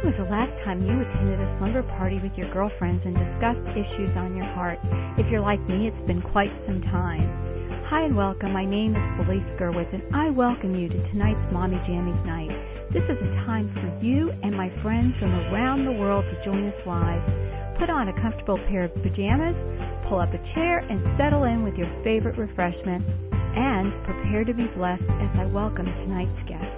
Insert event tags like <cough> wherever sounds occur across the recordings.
When was the last time you attended a slumber party with your girlfriends and discussed issues on your heart? If you're like me, it's been quite some time. Hi and welcome. My name is Felice Gerwitz, and I welcome you to tonight's Mommy Jammies Night. This is a time for you and my friends from around the world to join us live. Put on a comfortable pair of pajamas, pull up a chair, and settle in with your favorite refreshment, and prepare to be blessed as I welcome tonight's guest.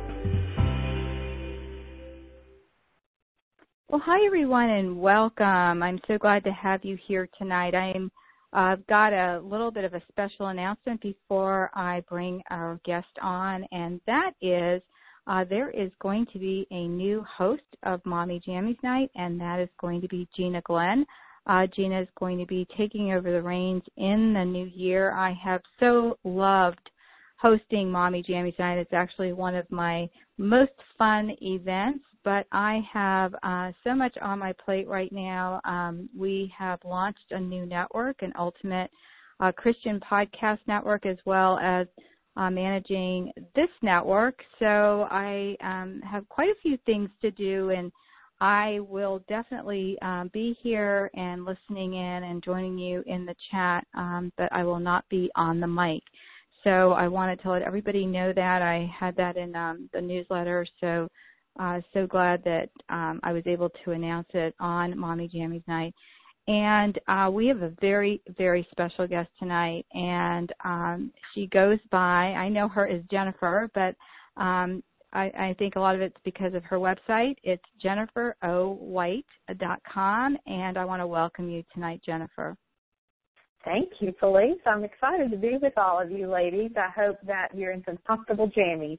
Well, hi everyone and welcome. I'm so glad to have you here tonight. I'm I've got a little bit of a special announcement before I bring our guest on, and that is uh, there is going to be a new host of Mommy Jammies Night, and that is going to be Gina Glenn. Uh, Gina is going to be taking over the reins in the new year. I have so loved hosting Mommy Jammies Night. It's actually one of my most fun events but I have uh, so much on my plate right now. Um, we have launched a new network, an ultimate uh, Christian podcast network, as well as uh, managing this network. So I um, have quite a few things to do, and I will definitely um, be here and listening in and joining you in the chat, um, but I will not be on the mic. So I wanted to let everybody know that I had that in um, the newsletter. So uh, so glad that um, I was able to announce it on Mommy Jammies Night. And uh, we have a very, very special guest tonight, and um, she goes by, I know her as Jennifer, but um, I, I think a lot of it's because of her website. It's jenniferowhite.com, and I want to welcome you tonight, Jennifer. Thank you, Felice. I'm excited to be with all of you ladies. I hope that you're in some comfortable jammies.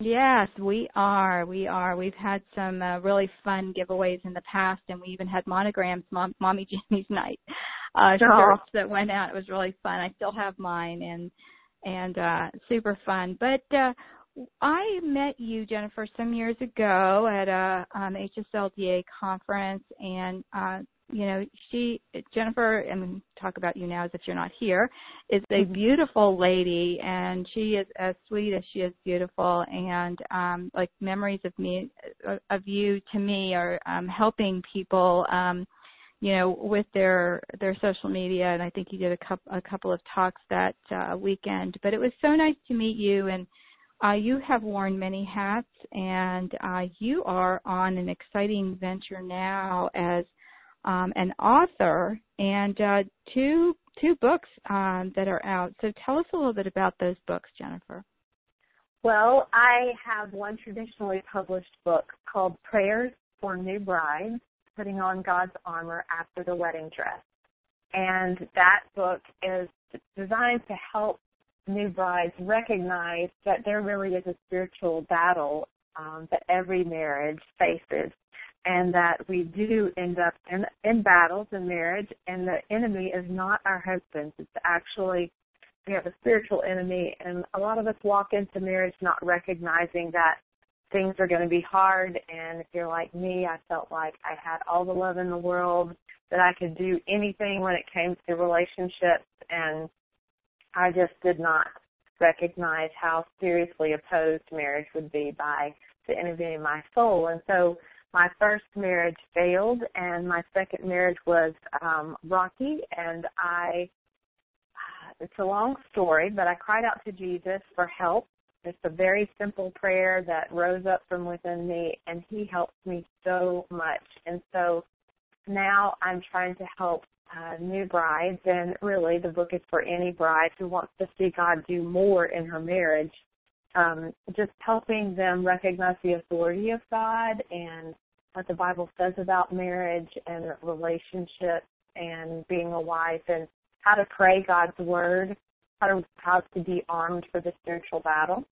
Yes, we are. We are. We've had some uh, really fun giveaways in the past, and we even had monograms, Mom, Mommy <laughs> Jammies Night uh, shirts that went out. It was really fun. I still have mine, and and uh, super fun. But uh, I met you, Jennifer, some years ago at a um, HSLDA conference, and uh, you know, she, Jennifer, I mean, talk about you now as if you're not here, is a mm-hmm. beautiful lady and she is as sweet as she is beautiful and, um, like memories of me, of you to me are, um, helping people, um, you know, with their, their social media. And I think you did a couple, a couple of talks that, uh, weekend, but it was so nice to meet you and, uh, you have worn many hats and uh, you are on an exciting venture now as um, an author and uh, two two books um, that are out. So tell us a little bit about those books, Jennifer. Well, I have one traditionally published book called Prayers for New Brides, Putting on God's Armor After the Wedding Dress. And that book is designed to help new brides recognize that there really is a spiritual battle um, that every marriage faces and that we do end up in, in battles in marriage, and the enemy is not our husbands. It's actually we have a spiritual enemy, and a lot of us walk into marriage not recognizing that things are going to be hard. And if you're like me, I felt like I had all the love in the world, that I could do anything when it came to relationships, and I just did not recognize how seriously opposed marriage would be by the enemy in my soul. And so my first marriage failed and my second marriage was um rocky and I <sighs> it's a long story, but I cried out to Jesus for help. It's a very simple prayer that rose up from within me and he helped me so much. And so now I'm trying to help uh, new brides and really the book is for any bride who wants to see God do more in her marriage. Um, just helping them recognize the authority of God and what the Bible says about marriage and relationships and being a wife and how to pray God's word, how to how to be armed for the spiritual battle.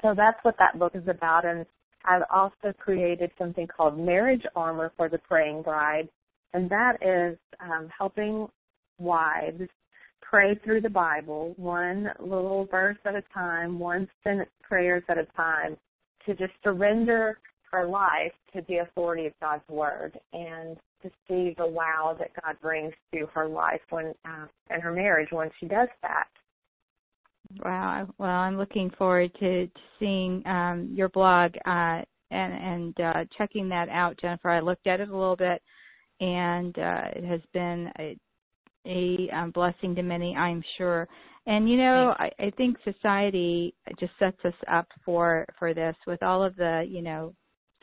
So that's what that book is about and I've also created something called Marriage Armor for the Praying Bride, and that is um, helping wives pray through the Bible, one little verse at a time, one sentence prayers at a time, to just surrender her life to the authority of God's word and to see the wow that God brings to her life when uh, and her marriage when she does that. Wow. Well, I'm looking forward to, to seeing um, your blog uh, and and uh, checking that out, Jennifer. I looked at it a little bit, and uh, it has been a, a um, blessing to many, I'm sure. And you know, I, I think society just sets us up for for this with all of the you know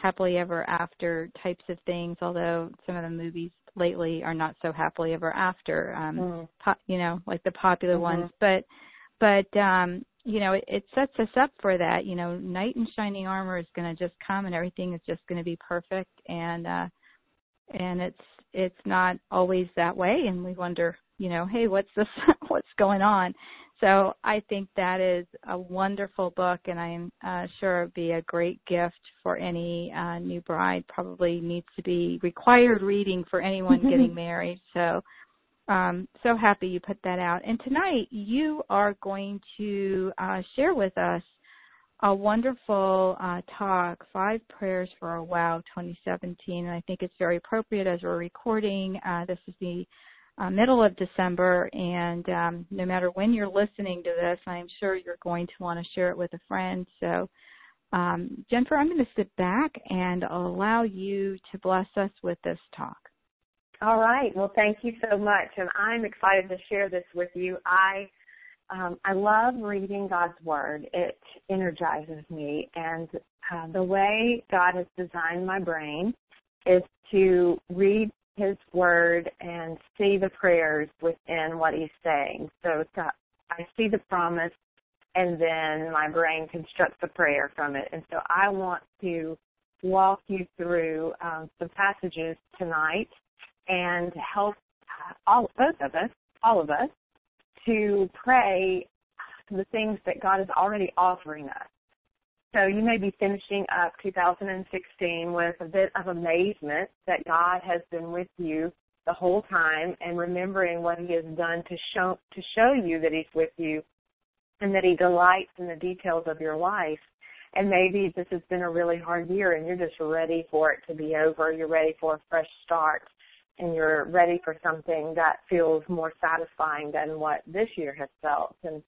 happily ever after types of things. Although some of the movies lately are not so happily ever after, um, mm. po- you know, like the popular mm-hmm. ones. But but um, you know, it, it sets us up for that. You know, knight in shining armor is going to just come, and everything is just going to be perfect. And uh, and it's it's not always that way, and we wonder, you know, hey, what's this? <laughs> what's going on? So I think that is a wonderful book, and I am uh, sure it would be a great gift for any uh, new bride. Probably needs to be required reading for anyone <laughs> getting married. So, um, so happy you put that out. And tonight you are going to uh, share with us a wonderful uh, talk, Five Prayers for a Wow 2017. And I think it's very appropriate as we're recording. Uh, this is the uh, middle of December, and um, no matter when you're listening to this, I'm sure you're going to want to share it with a friend. So, um, Jennifer, I'm going to sit back and allow you to bless us with this talk. All right. Well, thank you so much, and I'm excited to share this with you. I um, I love reading God's Word. It energizes me, and uh, the way God has designed my brain is to read his word and see the prayers within what he's saying. So I see the promise and then my brain constructs a prayer from it. And so I want to walk you through um, some passages tonight and help all both of us, all of us, to pray the things that God is already offering us. So you may be finishing up 2016 with a bit of amazement that God has been with you the whole time and remembering what he has done to show to show you that he's with you and that he delights in the details of your life. And maybe this has been a really hard year and you're just ready for it to be over. You're ready for a fresh start and you're ready for something that feels more satisfying than what this year has felt. And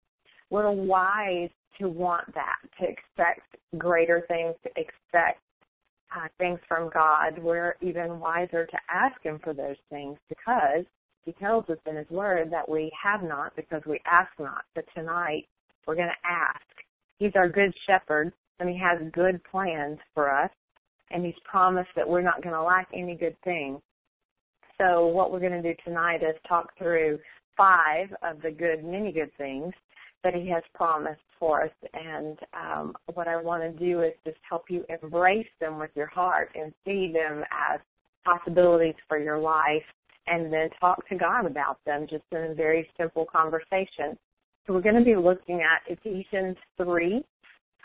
we're wise to want that, to expect greater things, to expect uh, things from God. We're even wiser to ask Him for those things because He tells us in His Word that we have not because we ask not. But tonight we're going to ask. He's our good shepherd and He has good plans for us and He's promised that we're not going to lack any good thing. So what we're going to do tonight is talk through five of the good, many good things that He has promised for us. And um, what I want to do is just help you embrace them with your heart and see them as possibilities for your life and then talk to God about them just in a very simple conversation. So we're going to be looking at Ephesians 3,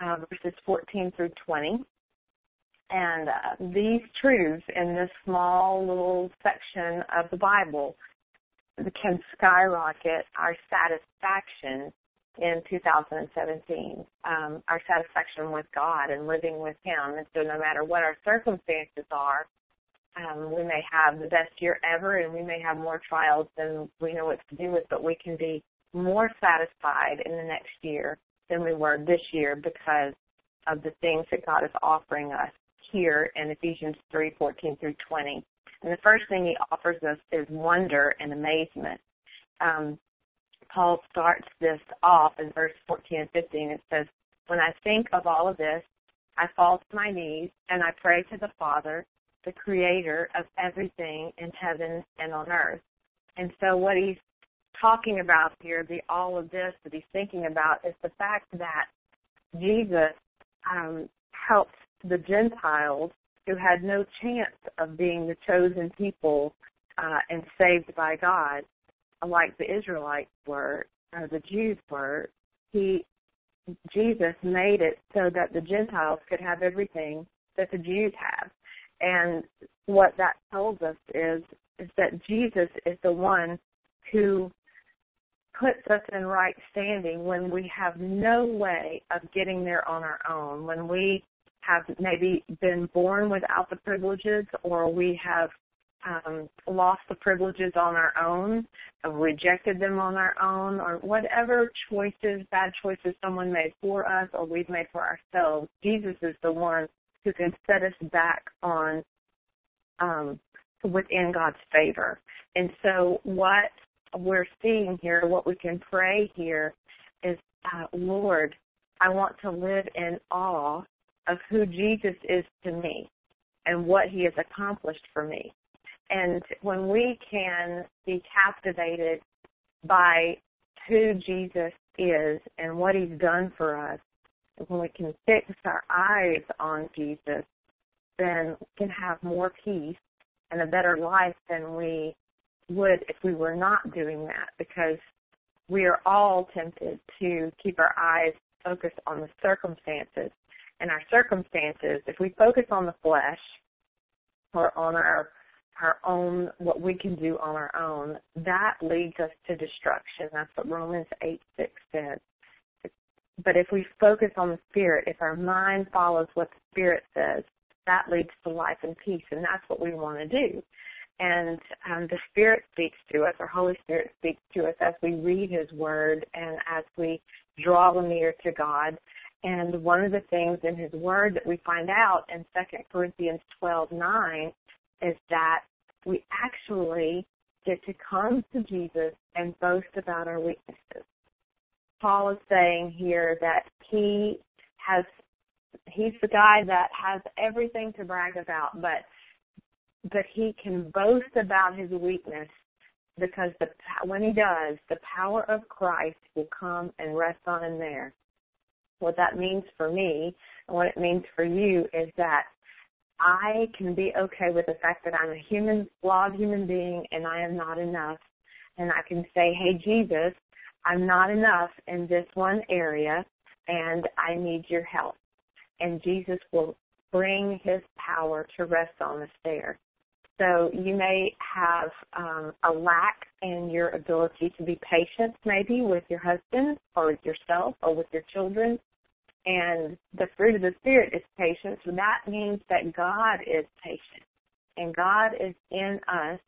uh, verses 14 through 20. And uh, these truths in this small little section of the Bible can skyrocket our satisfaction in 2017, um, our satisfaction with God and living with Him. And so, no matter what our circumstances are, um, we may have the best year ever, and we may have more trials than we know what to do with, but we can be more satisfied in the next year than we were this year because of the things that God is offering us here in Ephesians 3, 14 through 20. And the first thing he offers us is wonder and amazement. Um, Paul starts this off in verse 14 and 15. It says, When I think of all of this, I fall to my knees and I pray to the Father, the creator of everything in heaven and on earth. And so what he's talking about here, the all of this that he's thinking about is the fact that Jesus um, helped the Gentiles who had no chance of being the chosen people uh, and saved by God like the Israelites were, or the Jews were, he Jesus made it so that the Gentiles could have everything that the Jews have. And what that tells us is is that Jesus is the one who puts us in right standing when we have no way of getting there on our own, when we have maybe been born without the privileges or we have um, lost the privileges on our own, rejected them on our own, or whatever choices, bad choices someone made for us or we've made for ourselves, Jesus is the one who can set us back on um, within God's favor. And so what we're seeing here, what we can pray here is, uh, Lord, I want to live in awe of who Jesus is to me and what he has accomplished for me. And when we can be captivated by who Jesus is and what he's done for us, when we can fix our eyes on Jesus, then we can have more peace and a better life than we would if we were not doing that because we are all tempted to keep our eyes focused on the circumstances. And our circumstances, if we focus on the flesh or on our our own what we can do on our own, that leads us to destruction. That's what Romans eight six says. But if we focus on the spirit, if our mind follows what the spirit says, that leads to life and peace, and that's what we want to do. And um, the Spirit speaks to us, our Holy Spirit speaks to us as we read His Word and as we draw near to God. And one of the things in His Word that we find out in 2 Corinthians 12:9 is that we actually get to come to Jesus and boast about our weaknesses. Paul is saying here that he has he's the guy that has everything to brag about, but but he can boast about his weakness because the when he does, the power of Christ will come and rest on him there. What that means for me and what it means for you is that I can be okay with the fact that I'm a human, flawed human being and I am not enough. And I can say, hey, Jesus, I'm not enough in this one area and I need your help and Jesus will bring his power to rest on us there. So you may have um, a lack in your ability to be patient, maybe with your husband or with yourself or with your children. And the fruit of the Spirit is patience. That means that God is patient. And God is in us.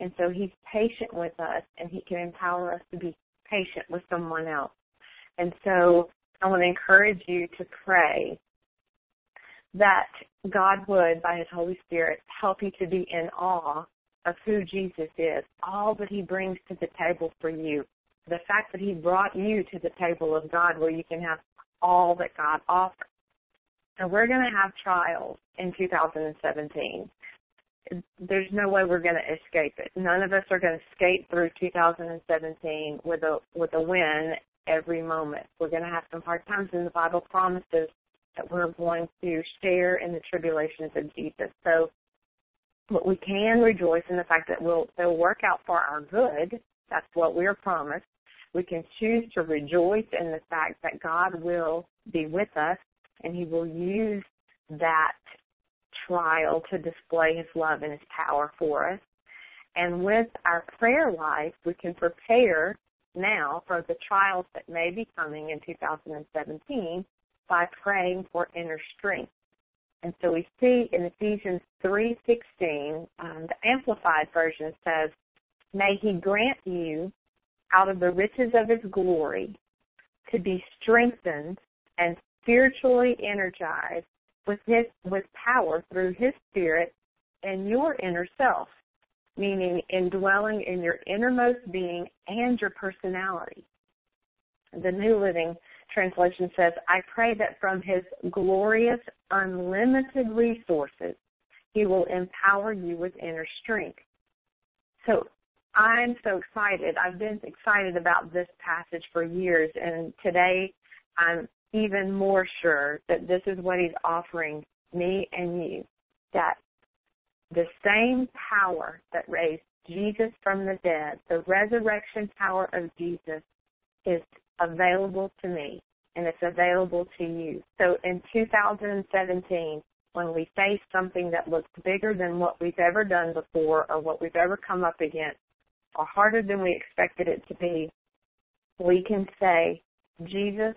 And so He's patient with us and He can empower us to be patient with someone else. And so I want to encourage you to pray that God would, by His Holy Spirit, help you to be in awe of who Jesus is, all that He brings to the table for you, the fact that He brought you to the table of God where you can have all that God offers. And we're going to have trials in 2017. There's no way we're going to escape it. None of us are going to skate through 2017 with a with a win every moment. We're going to have some hard times, and the Bible promises that we're going to share in the tribulations of Jesus. So, but we can rejoice in the fact that we'll, they'll work out for our good. That's what we're promised. We can choose to rejoice in the fact that God will be with us and He will use that trial to display His love and His power for us. And with our prayer life, we can prepare now for the trials that may be coming in 2017 by praying for inner strength. And so we see in Ephesians 3:16, um, the Amplified version says, "May He grant you, out of the riches of His glory, to be strengthened and spiritually energized with His with power through His Spirit in your inner self, meaning indwelling in your innermost being and your personality." The New Living translation says, I pray that from his glorious, unlimited resources, he will empower you with inner strength. So I'm so excited. I've been excited about this passage for years, and today I'm even more sure that this is what he's offering me and you that the same power that raised Jesus from the dead, the resurrection power of Jesus, is available to me and it's available to you. So in 2017, when we face something that looks bigger than what we've ever done before or what we've ever come up against or harder than we expected it to be, we can say, Jesus,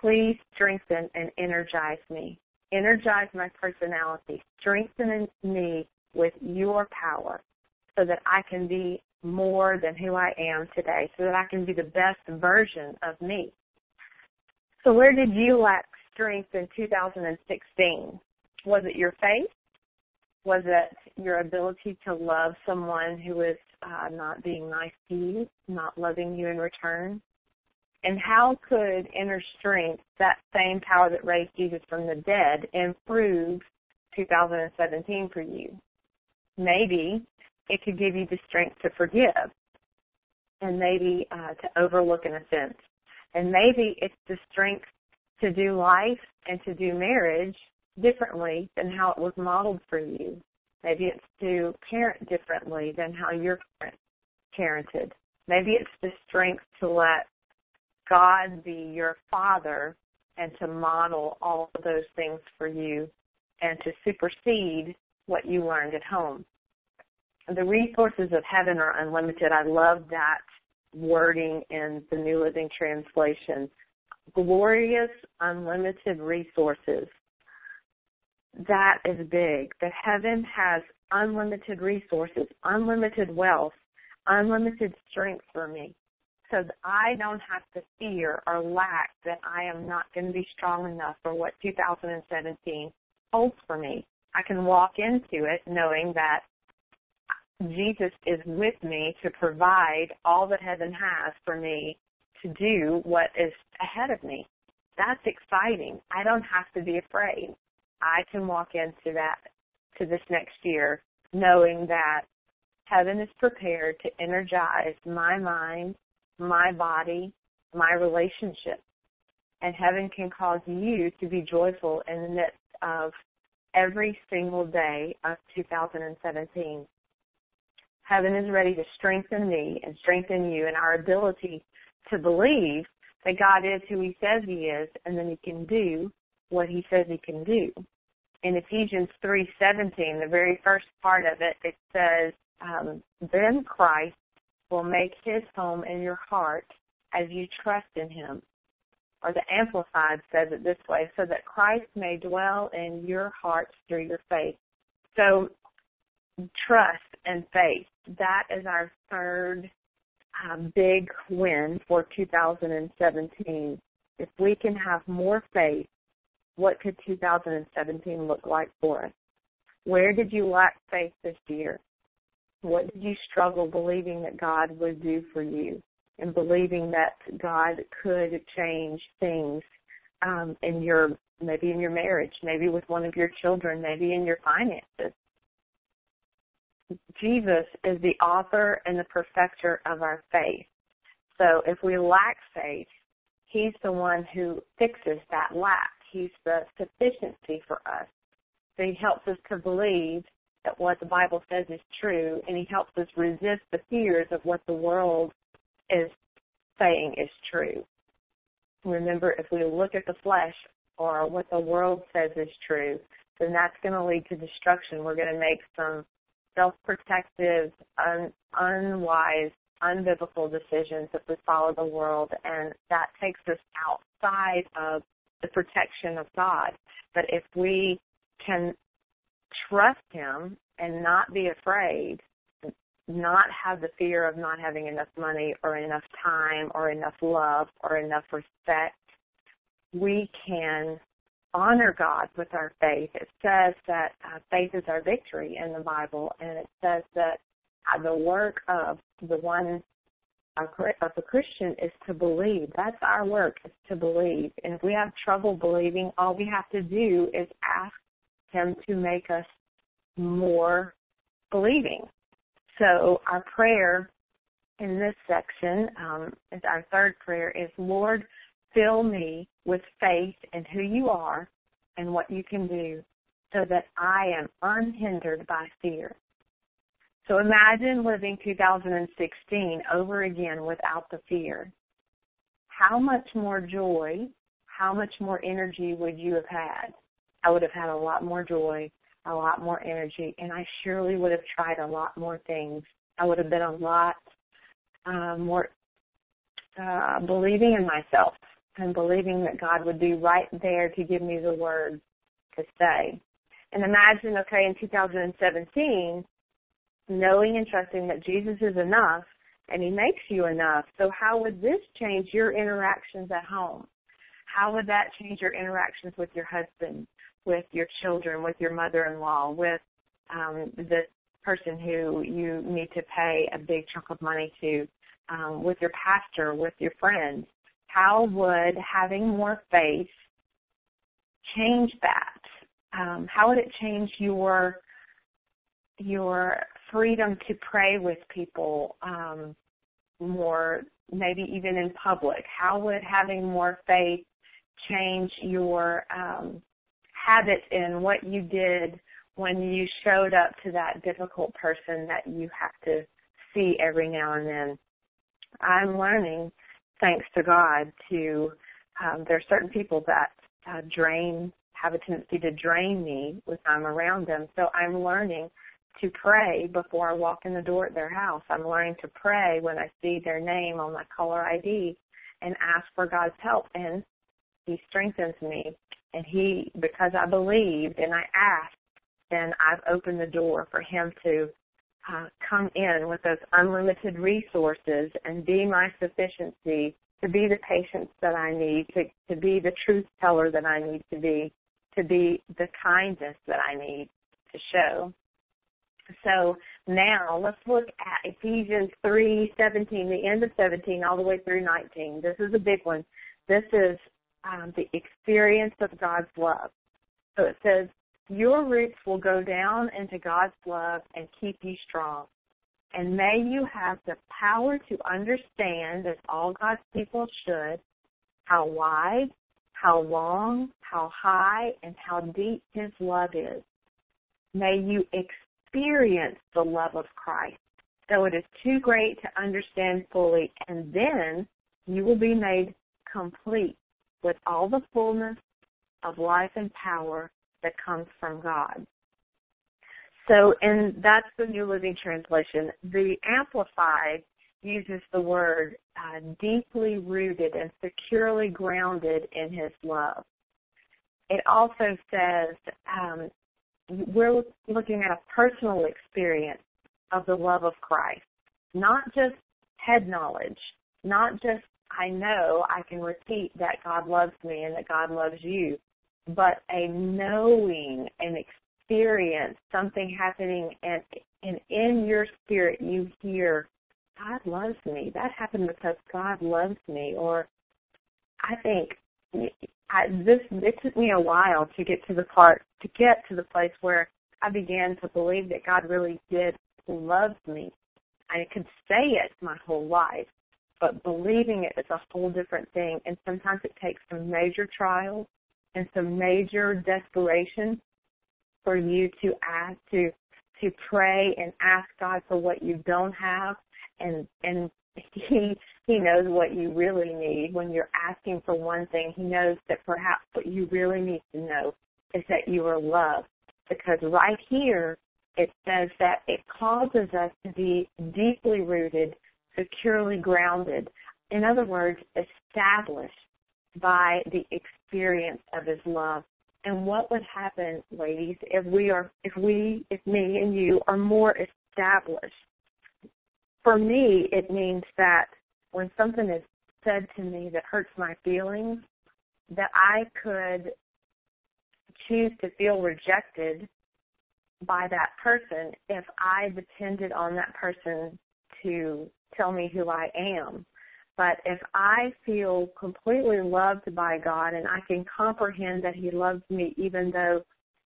please strengthen and energize me. Energize my personality. Strengthen me with your power so that I can be more than who I am today, so that I can be the best version of me. So where did you lack strength in 2016? Was it your faith? Was it your ability to love someone who is uh, not being nice to you, not loving you in return? And how could inner strength, that same power that raised Jesus from the dead, improve 2017 for you? Maybe it could give you the strength to forgive and maybe uh, to overlook an offense. And maybe it's the strength to do life and to do marriage differently than how it was modeled for you. Maybe it's to parent differently than how your parents parented. Maybe it's the strength to let God be your father and to model all of those things for you and to supersede what you learned at home. The resources of heaven are unlimited. I love that wording in the New Living Translation. Glorious, unlimited resources. That is big. That heaven has unlimited resources, unlimited wealth, unlimited strength for me. So I don't have to fear or lack that I am not going to be strong enough for what 2017 holds for me. I can walk into it knowing that Jesus is with me to provide all that heaven has for me to do what is ahead of me. That's exciting. I don't have to be afraid. I can walk into that, to this next year, knowing that heaven is prepared to energize my mind, my body, my relationship. And heaven can cause you to be joyful in the midst of every single day of 2017. Heaven is ready to strengthen me and strengthen you in our ability to believe that God is who He says He is, and that He can do what He says He can do. In Ephesians 3:17, the very first part of it, it says, um, "Then Christ will make His home in your heart as you trust in Him." Or the Amplified says it this way, so that Christ may dwell in your hearts through your faith. So trust and faith. That is our third um, big win for 2017. If we can have more faith, what could 2017 look like for us? Where did you lack faith this year? What did you struggle believing that God would do for you and believing that God could change things um, in your maybe in your marriage, maybe with one of your children, maybe in your finances? Jesus is the author and the perfecter of our faith. So if we lack faith, He's the one who fixes that lack. He's the sufficiency for us. So He helps us to believe that what the Bible says is true, and He helps us resist the fears of what the world is saying is true. Remember, if we look at the flesh or what the world says is true, then that's going to lead to destruction. We're going to make some self-protective, un- unwise, unbiblical decisions if we follow the world, and that takes us outside of the protection of God. But if we can trust Him and not be afraid, not have the fear of not having enough money or enough time or enough love or enough respect, we can honor God with our faith. It says that uh, faith is our victory in the Bible, and it says that uh, the work of the one of a Christian is to believe. That's our work, is to believe. And if we have trouble believing, all we have to do is ask Him to make us more believing. So our prayer in this section, um, is our third prayer, is Lord, fill me with faith in who you are and what you can do so that I am unhindered by fear. So imagine living 2016 over again without the fear. How much more joy, how much more energy would you have had? I would have had a lot more joy, a lot more energy, and I surely would have tried a lot more things. I would have been a lot uh, more uh, believing in myself and believing that God would be right there to give me the words to say. And imagine, okay, in 2017, knowing and trusting that Jesus is enough and He makes you enough. So how would this change your interactions at home? How would that change your interactions with your husband, with your children, with your mother-in-law, with um, the person who you need to pay a big chunk of money to, um, with your pastor, with your friends. How would having more faith change that? Um, how would it change your your freedom to pray with people um, more, maybe even in public? How would having more faith change your um, habits in what you did when you showed up to that difficult person that you have to see every now and then? I'm learning, thanks to God, to um, there are certain people that uh, drain, have a tendency to drain me when I'm around them. So I'm learning to pray before I walk in the door at their house. I'm learning to pray when I see their name on my caller ID and ask for God's help. And He strengthens me. And He, because I believed and I asked, then I've opened the door for Him to uh, come in with those unlimited resources and be my sufficiency, to be the patience that I need, to, to be the truth teller that I need to be, to be the kindness that I need to show. So now let's look at Ephesians 3:17, the end of 17 all the way through 19. This is a big one. This is um, the experience of God's love. So it says, "Your roots will go down into God's love and keep you strong." And may you have the power to understand, as all God's people should, how wide, how long, how high, and how deep His love is. May you experience the love of Christ. So it is too great to understand fully, and then you will be made complete with all the fullness of life and power that comes from God. So, and that's the New Living Translation. The Amplified uses the word uh, deeply rooted and securely grounded in His love. It also says um, we're looking at a personal experience of the love of Christ, not just head knowledge, not just I know I can repeat that God loves me and that God loves you, but a knowing, an experience, something happening, and, and in your spirit you hear, God loves me. That happened because God loves me. Or I think I, this it took me a while to get to the part to get to the place where I began to believe that God really did love me. I could say it my whole life, but believing it is a whole different thing. And sometimes it takes some major trials and some major desperation for you to ask to to pray and ask God for what you don't have and and he he knows what you really need. When you're asking for one thing he knows that perhaps what you really need to know is that you are loved. Because right here it says that it causes us to be deeply rooted securely grounded. In other words established by the experience of his love. And what would happen ladies if we are if we if me and you are more established for me, it means that when something is said to me that hurts my feelings, that I could choose to feel rejected by that person if I depended on that person to tell me who I am. But if I feel completely loved by God and I can comprehend that He loves me even though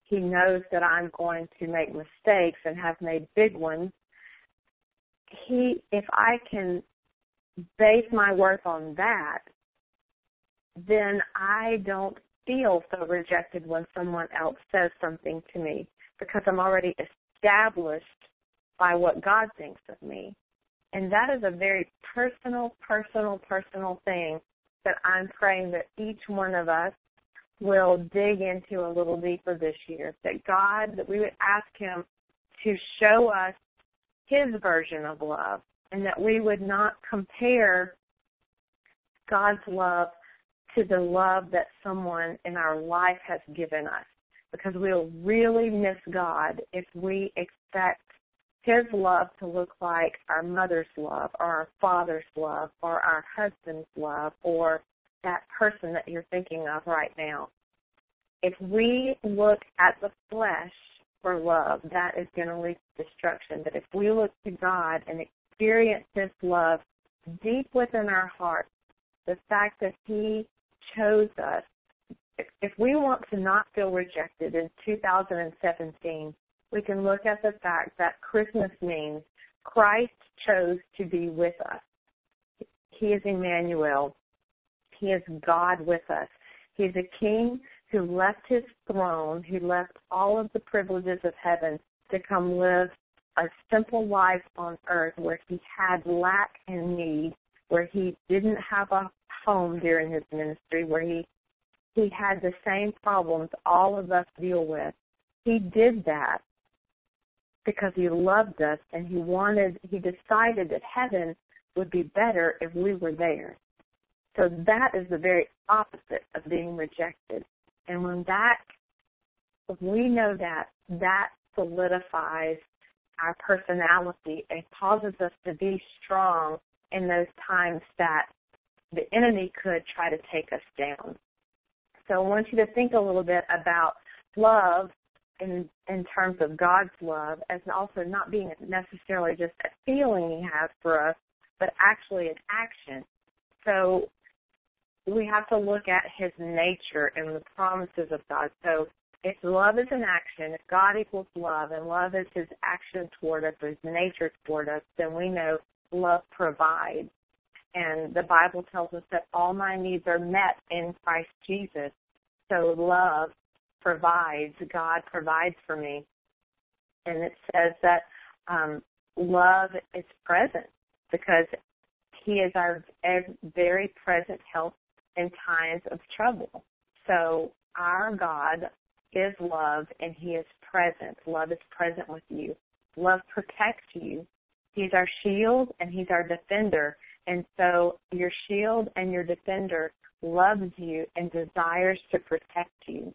He knows that I'm going to make mistakes and have made big ones, he if I can base my worth on that, then I don't feel so rejected when someone else says something to me because I'm already established by what God thinks of me. And that is a very personal, personal, personal thing that I'm praying that each one of us will dig into a little deeper this year. That God, that we would ask Him to show us his version of love and that we would not compare God's love to the love that someone in our life has given us because we'll really miss God if we expect his love to look like our mother's love or our father's love or our husband's love or that person that you're thinking of right now. if we look at the flesh for love, that is going to lead to destruction. But if we look to God and experience His love deep within our hearts, the fact that He chose us, if we want to not feel rejected in 2017, we can look at the fact that Christmas means Christ chose to be with us. He is Emmanuel. He is God with us. He is a king who left his throne, who left all of the privileges of heaven to come live a simple life on earth where he had lack and need, where he didn't have a home during his ministry, where he he had the same problems all of us deal with. He did that because he loved us and he wanted he decided that heaven would be better if we were there. So that is the very opposite of being rejected. And when that, if we know that, that solidifies our personality and causes us to be strong in those times that the enemy could try to take us down. So I want you to think a little bit about love in in terms of God's love as also not being necessarily just a feeling he has for us, but actually an action. So we have to look at his nature and the promises of God. So if love is an action, if God equals love and love is his action toward us his nature toward us, then we know love provides. And the Bible tells us that all my needs are met in Christ Jesus. So love provides, God provides for me. And it says that um, love is present because He is our very present help in times of trouble. So our God is love and He is present. Love is present with you. Love protects you. He's our shield and He's our defender. And so your shield and your defender loves you and desires to protect you.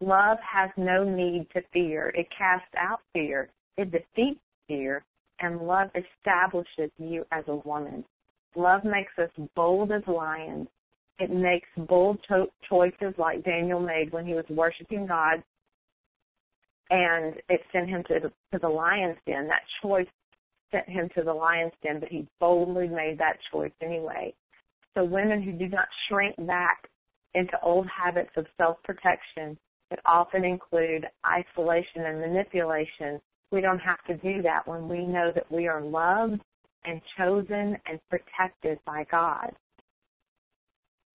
Love has no need to fear. It casts out fear. It defeats fear. And love establishes you as a woman. Love makes us bold as lions. It makes bold cho- choices like Daniel made when he was worshiping God. And it sent him to the, to the lion's den. That choice sent him to the lion's den, but he boldly made that choice anyway. So women who do not shrink back into old habits of self-protection that often include isolation and manipulation, we don't have to do that when we know that we are loved and chosen and protected by God.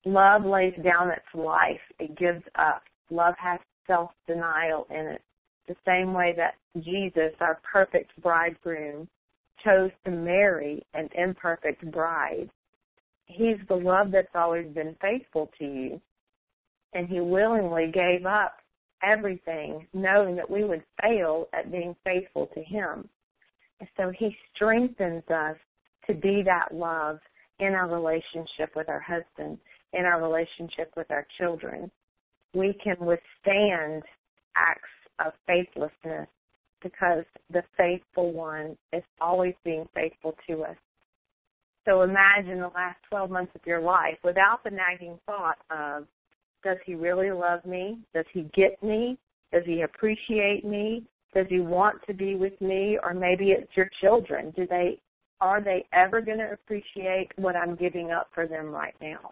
Love lays down its life. It gives up. Love has self-denial in it. The same way that Jesus, our perfect bridegroom, chose to marry an imperfect bride. He's the love that's always been faithful to you. And he willingly gave up everything, knowing that we would fail at being faithful to him. And so he strengthens us to be that love in our relationship with our husband, in our relationship with our children. We can withstand acts of faithlessness because the faithful one is always being faithful to us. So imagine the last 12 months of your life without the nagging thought of, does he really love me? Does he get me? Does he appreciate me? Does he want to be with me? Or maybe it's your children. Do they, are they ever going to appreciate what I'm giving up for them right now?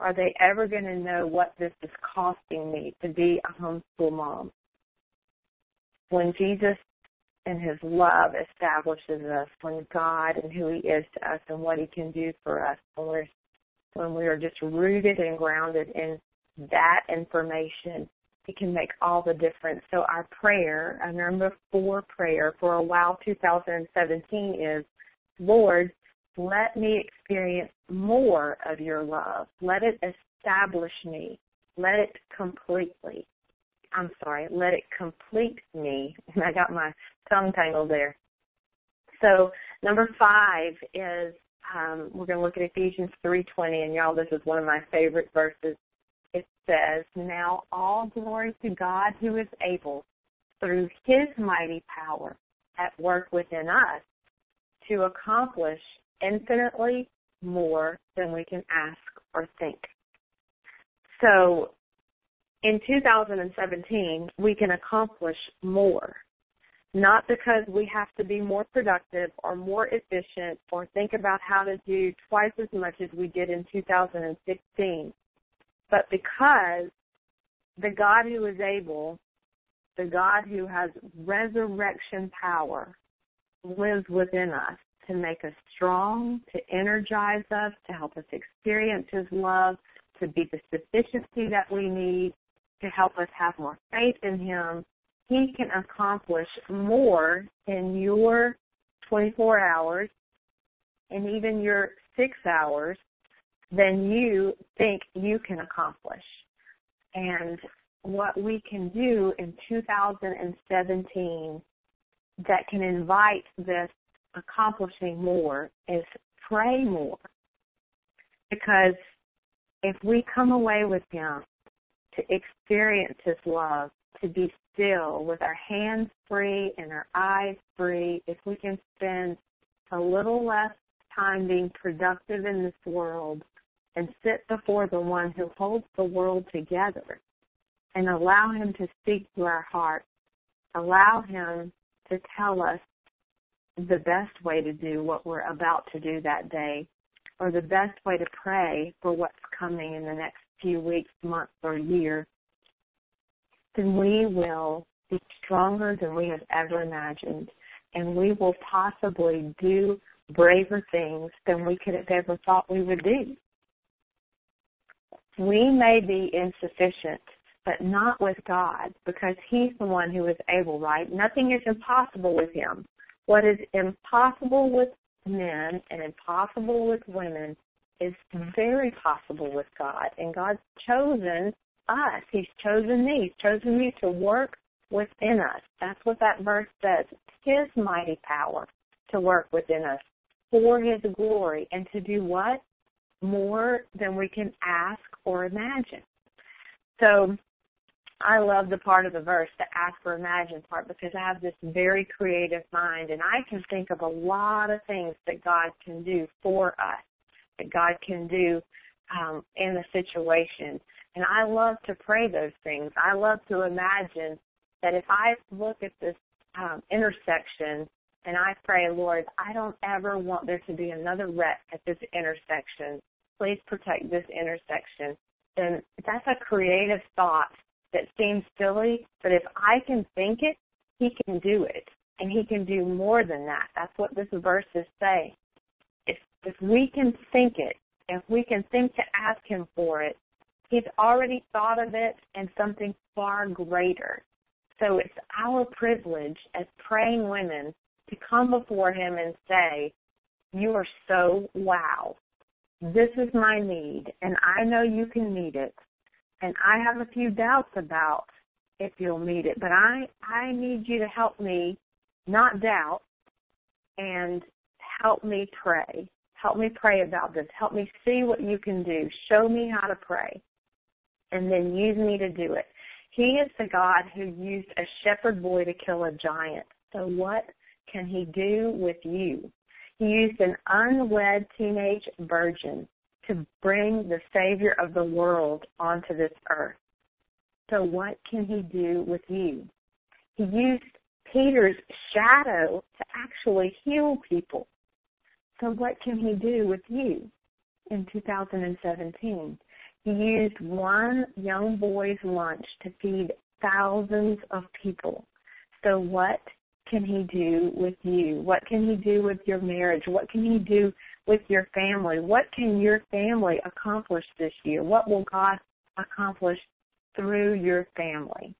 Are they ever going to know what this is costing me to be a homeschool mom? When Jesus and his love establishes us, when God and who he is to us and what he can do for us, when we're when we are just rooted and grounded in that information, it can make all the difference. So our prayer, our number four prayer for a while 2017 is, Lord, let me experience more of your love. Let it establish me. Let it completely. I'm sorry, let it complete me. And <laughs> I got my tongue tangled there. So number five is um, we're going to look at Ephesians 3:20, and y'all, this is one of my favorite verses it says, Now all glory to God who is able, through his mighty power at work within us, to accomplish infinitely more than we can ask or think. So in 2017, we can accomplish more. Not because we have to be more productive or more efficient or think about how to do twice as much as we did in 2016, but because the God who is able, the God who has resurrection power, lives within us to make us strong, to energize us, to help us experience His love, to be the sufficiency that we need, to help us have more faith in Him. He can accomplish more in your 24 hours and even your six hours than you think you can accomplish. And what we can do in 2017 that can invite this accomplishing more is pray more. Because if we come away with Him to experience His love, to be still with our hands free and our eyes free, if we can spend a little less time being productive in this world and sit before the one who holds the world together and allow him to speak to our hearts, allow him to tell us the best way to do what we're about to do that day or the best way to pray for what's coming in the next few weeks, months, or year, then we will be stronger than we have ever imagined. And we will possibly do braver things than we could have ever thought we would do. We may be insufficient, but not with God, because He's the one who is able, right? Nothing is impossible with Him. What is impossible with men and impossible with women is very possible with God. And God's chosen us. He's chosen me. He's chosen me to work within us. That's what that verse says. His mighty power to work within us for His glory and to do what? More than we can ask or imagine. So I love the part of the verse, the ask or imagine part, because I have this very creative mind and I can think of a lot of things that God can do for us, that God can do um, in the situation. And I love to pray those things. I love to imagine that if I look at this um, intersection and I pray, Lord, I don't ever want there to be another wreck at this intersection. Please protect this intersection. And that's a creative thought that seems silly, but if I can think it, he can do it. And he can do more than that. That's what this verse is saying. If if we can think it, if we can think to ask him for it, he's already thought of it and something far greater. So it's our privilege as praying women to come before him and say, You are so wow. This is my need, and I know you can meet it and I have a few doubts about if you'll meet it, but I I need you to help me not doubt and help me pray. Help me pray about this. Help me see what you can do. Show me how to pray. And then use me to do it. He is the God who used a shepherd boy to kill a giant. So what can he do with you? He used an unwed teenage virgin to bring the Savior of the world onto this earth. So what can he do with you? He used Peter's shadow to actually heal people. So what can he do with you in 2017? He used one young boy's lunch to feed thousands of people. So what can he do with you? What can he do with your marriage? What can he do with your family? What can your family accomplish this year? What will God accomplish through your family?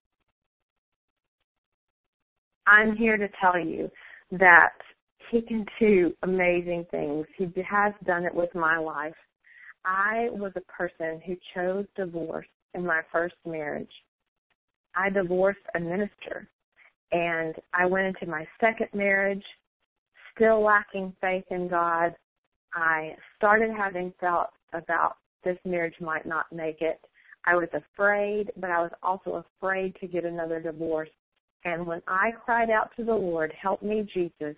I'm here to tell you that he can do amazing things. He has done it with my life. I was a person who chose divorce in my first marriage. I divorced a minister and I went into my second marriage still lacking faith in God. I started having thoughts about this marriage might not make it. I was afraid, but I was also afraid to get another divorce. And when I cried out to the Lord, help me, Jesus,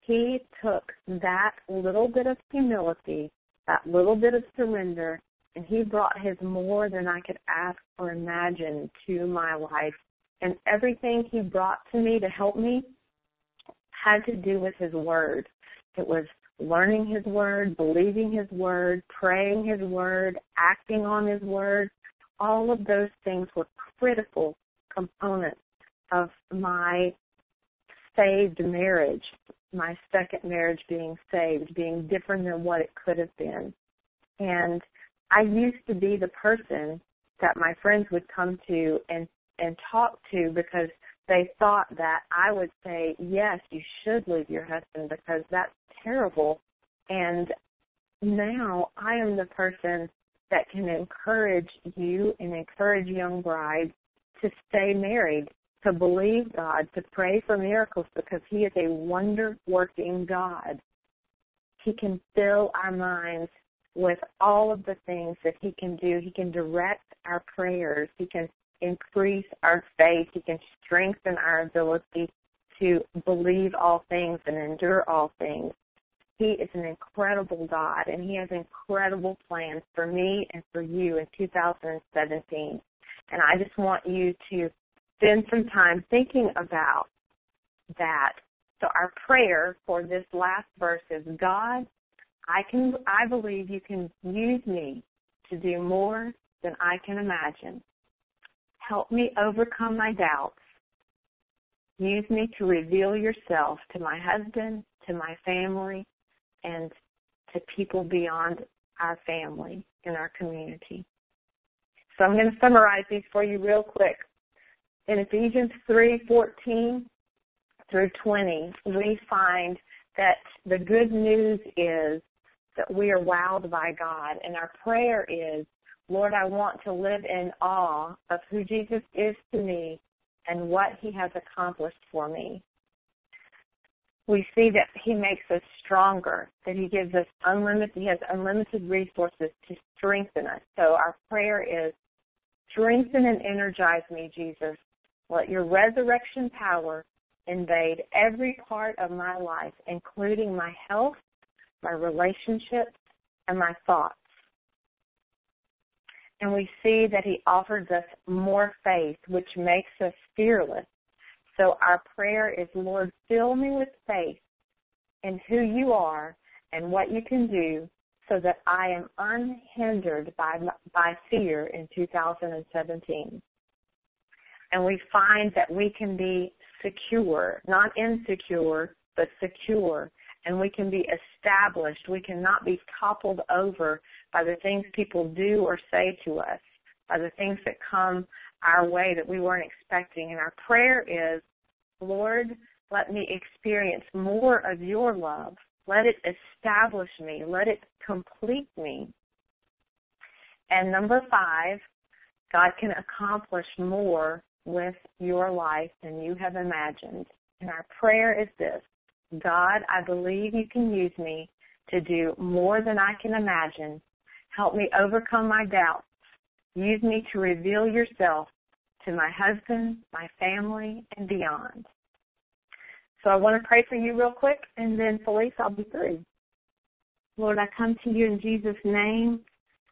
He took that little bit of humility, that little bit of surrender, And he brought his more than I could ask or imagine to my life. And everything he brought to me to help me had to do with his word. It was learning his word, believing his word, praying his word, acting on his word. All of those things were critical components of my saved marriage, my second marriage being saved, being different than what it could have been. And I used to be the person that my friends would come to and and talk to because they thought that I would say, yes, you should leave your husband because that's terrible. And now I am the person that can encourage you and encourage young brides to stay married, to believe God, to pray for miracles because He is a wonder working God. He can fill our minds with all of the things that He can do. He can direct our prayers. He can increase our faith. He can strengthen our ability to believe all things and endure all things. He is an incredible God and He has incredible plans for me and for you in 2017. And I just want you to spend some time thinking about that. So our prayer for this last verse is God, I can I believe you can use me to do more than I can imagine. Help me overcome my doubts. Use me to reveal yourself to my husband, to my family, and to people beyond our family in our community. So I'm going to summarize these for you real quick. In Ephesians 3:14 through 20, we find that the good news is that we are wowed by God, and our prayer is, Lord, I want to live in awe of who Jesus is to me and what he has accomplished for me. We see that he makes us stronger, that he gives us unlimited, he has unlimited resources to strengthen us. So our prayer is, Strengthen and energize me, Jesus. Let your resurrection power invade every part of my life, including my health, my relationships, and my thoughts. And we see that he offers us more faith, which makes us fearless. So our prayer is, Lord, fill me with faith in who you are and what you can do so that I am unhindered by, by fear in 2017. And we find that we can be secure, not insecure, but secure. And we can be established. We cannot be toppled over by the things people do or say to us, by the things that come our way that we weren't expecting. And our prayer is, Lord, let me experience more of your love let it establish me. Let it complete me. And number five, God can accomplish more with your life than you have imagined. And our prayer is this God, I believe you can use me to do more than I can imagine. Help me overcome my doubts. Use me to reveal yourself to my husband, my family, and beyond. So I want to pray for you real quick, and then Felice, I'll be through. Lord, I come to you in Jesus' name.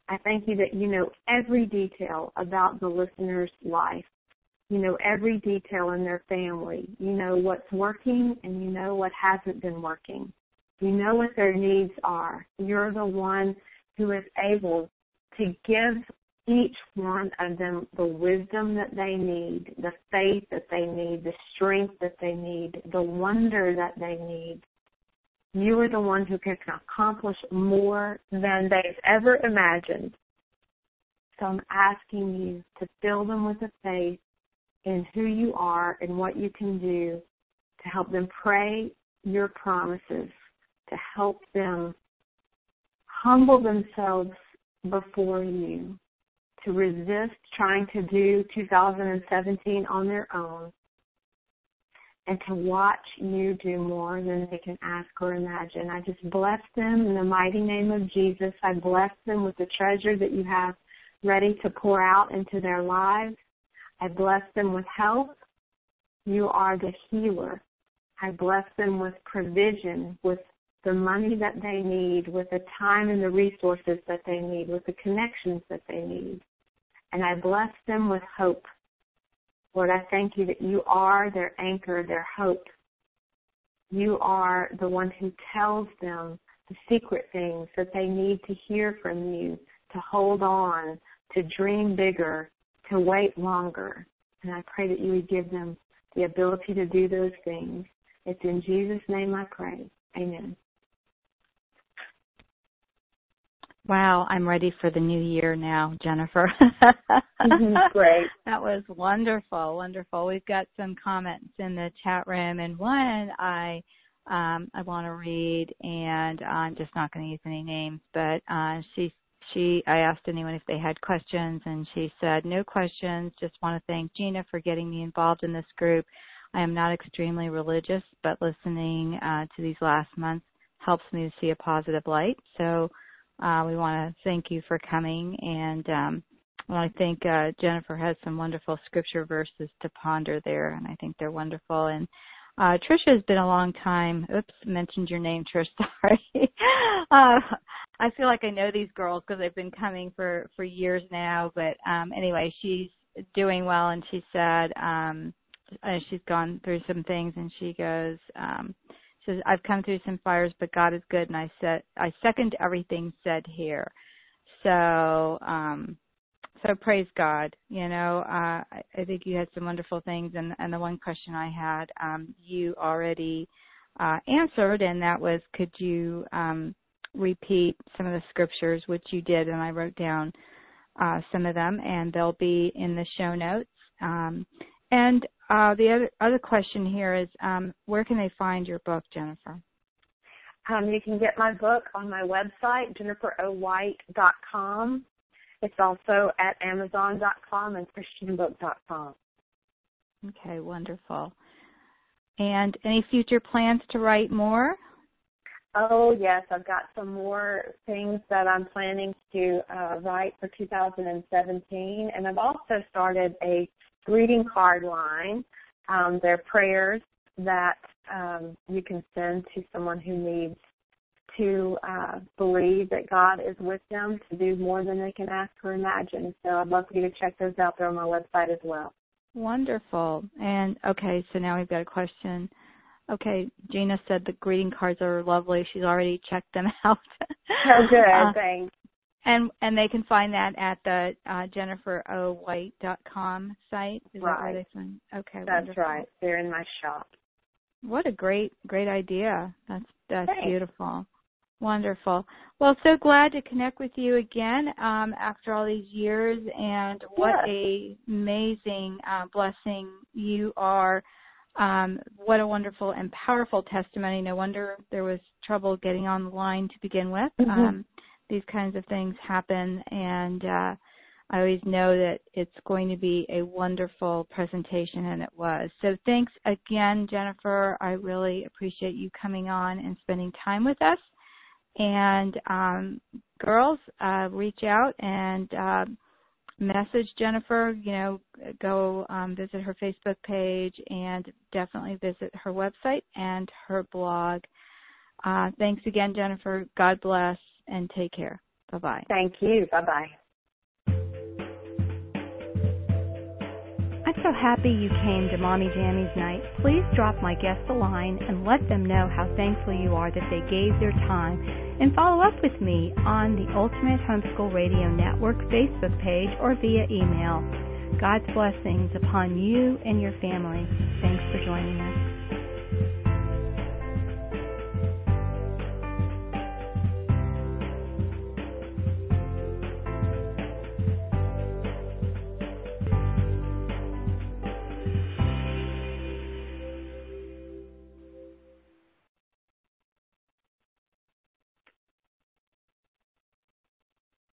I thank you that you know every detail about the listener's life. You know every detail in their family. You know what's working and you know what hasn't been working. You know what their needs are. You're the one who is able to give each one of them the wisdom that they need, the faith that they need, the strength that they need, the wonder that they need. You are the one who can accomplish more than they've ever imagined. So I'm asking you to fill them with the faith in who you are and what you can do to help them pray your promises, to help them humble themselves before you to resist trying to do 2017 on their own and to watch you do more than they can ask or imagine. I just bless them in the mighty name of Jesus. I bless them with the treasure that you have ready to pour out into their lives. I bless them with health. You are the healer. I bless them with provision, with the money that they need, with the time and the resources that they need, with the connections that they need. And I bless them with hope. Lord, I thank you that you are their anchor, their hope. You are the one who tells them the secret things that they need to hear from you, to hold on, to dream bigger, to wait longer. And I pray that you would give them the ability to do those things. It's in Jesus' name I pray. Amen. Wow, I'm ready for the new year now, Jennifer. mm-hmm, great. <laughs> That was wonderful, wonderful. We've got some comments in the chat room, and one I um, I want to read, and I'm just not going to use any names, but uh, she she I asked anyone if they had questions, and she said no questions. Just want to thank Gina for getting me involved in this group. I am not extremely religious, but listening uh, to these last months helps me to see a positive light. So uh, we want to thank you for coming, and um, I think uh, Jennifer has some wonderful scripture verses to ponder there, and I think they're wonderful. And uh, Trisha has been a long time. Oops, mentioned your name, Trish. <laughs> Sorry. uh, I feel like I know these girls because they've been coming for for years now. But um, anyway, she's doing well, and she said um, uh, she's gone through some things, and she goes. Um, says, I've come through some fires, but God is good, and I said I second everything said here. So, um, so praise God. You know, uh, I, I think you had some wonderful things, and and the one question I had, um, you already uh, answered, and that was, could you um, repeat some of the scriptures, which you did, and I wrote down uh, some of them, and they'll be in the show notes. Um, and uh, the other other question here is, um, where can they find your book, Jennifer? Um, you can get my book on my website, jenniferowhite.com. It's also at amazon.com and christianbook.com. Okay, wonderful. And any future plans to write more? Oh yes, I've got some more things that I'm planning to uh, write for 2017, and I've also started a greeting card line. Um, they're prayers that um, you can send to someone who needs to uh, believe that God is with them to do more than they can ask or imagine. So I'd love for you to check those out there on my website as well. Wonderful. And okay, so now we've got a question. Okay, Gina said the greeting cards are lovely. She's already checked them <laughs> out. oh, good. Uh, Thanks. And and they can find that at the uh, jenniferowhite.com site. Is right. that where they find? Okay, that's wonderful. right. They're in my shop. What a great great idea. That's that's Thanks. beautiful. Wonderful. Well, so glad to connect with you again um, after all these years, and what yes. a amazing uh, blessing you are. Um, what a wonderful and powerful testimony. No wonder there was trouble getting on the line to begin with. Mm-hmm. Um, these kinds of things happen, and uh, I always know that it's going to be a wonderful presentation, and it was. So thanks again, Jennifer. I really appreciate you coming on and spending time with us. And um, girls, uh, reach out and uh, message Jennifer. You know, go um, visit her Facebook page and definitely visit her website and her blog. Uh, thanks again, Jennifer. God bless and take care. Bye bye. Thank you. Bye bye. I'm so happy you came to Mommy Jammies night. Please drop my guests a line and let them know how thankful you are that they gave their time and follow up with me on the Ultimate Homeschool Radio Network Facebook page or via email. God's blessings upon you and your family. Thanks for joining me.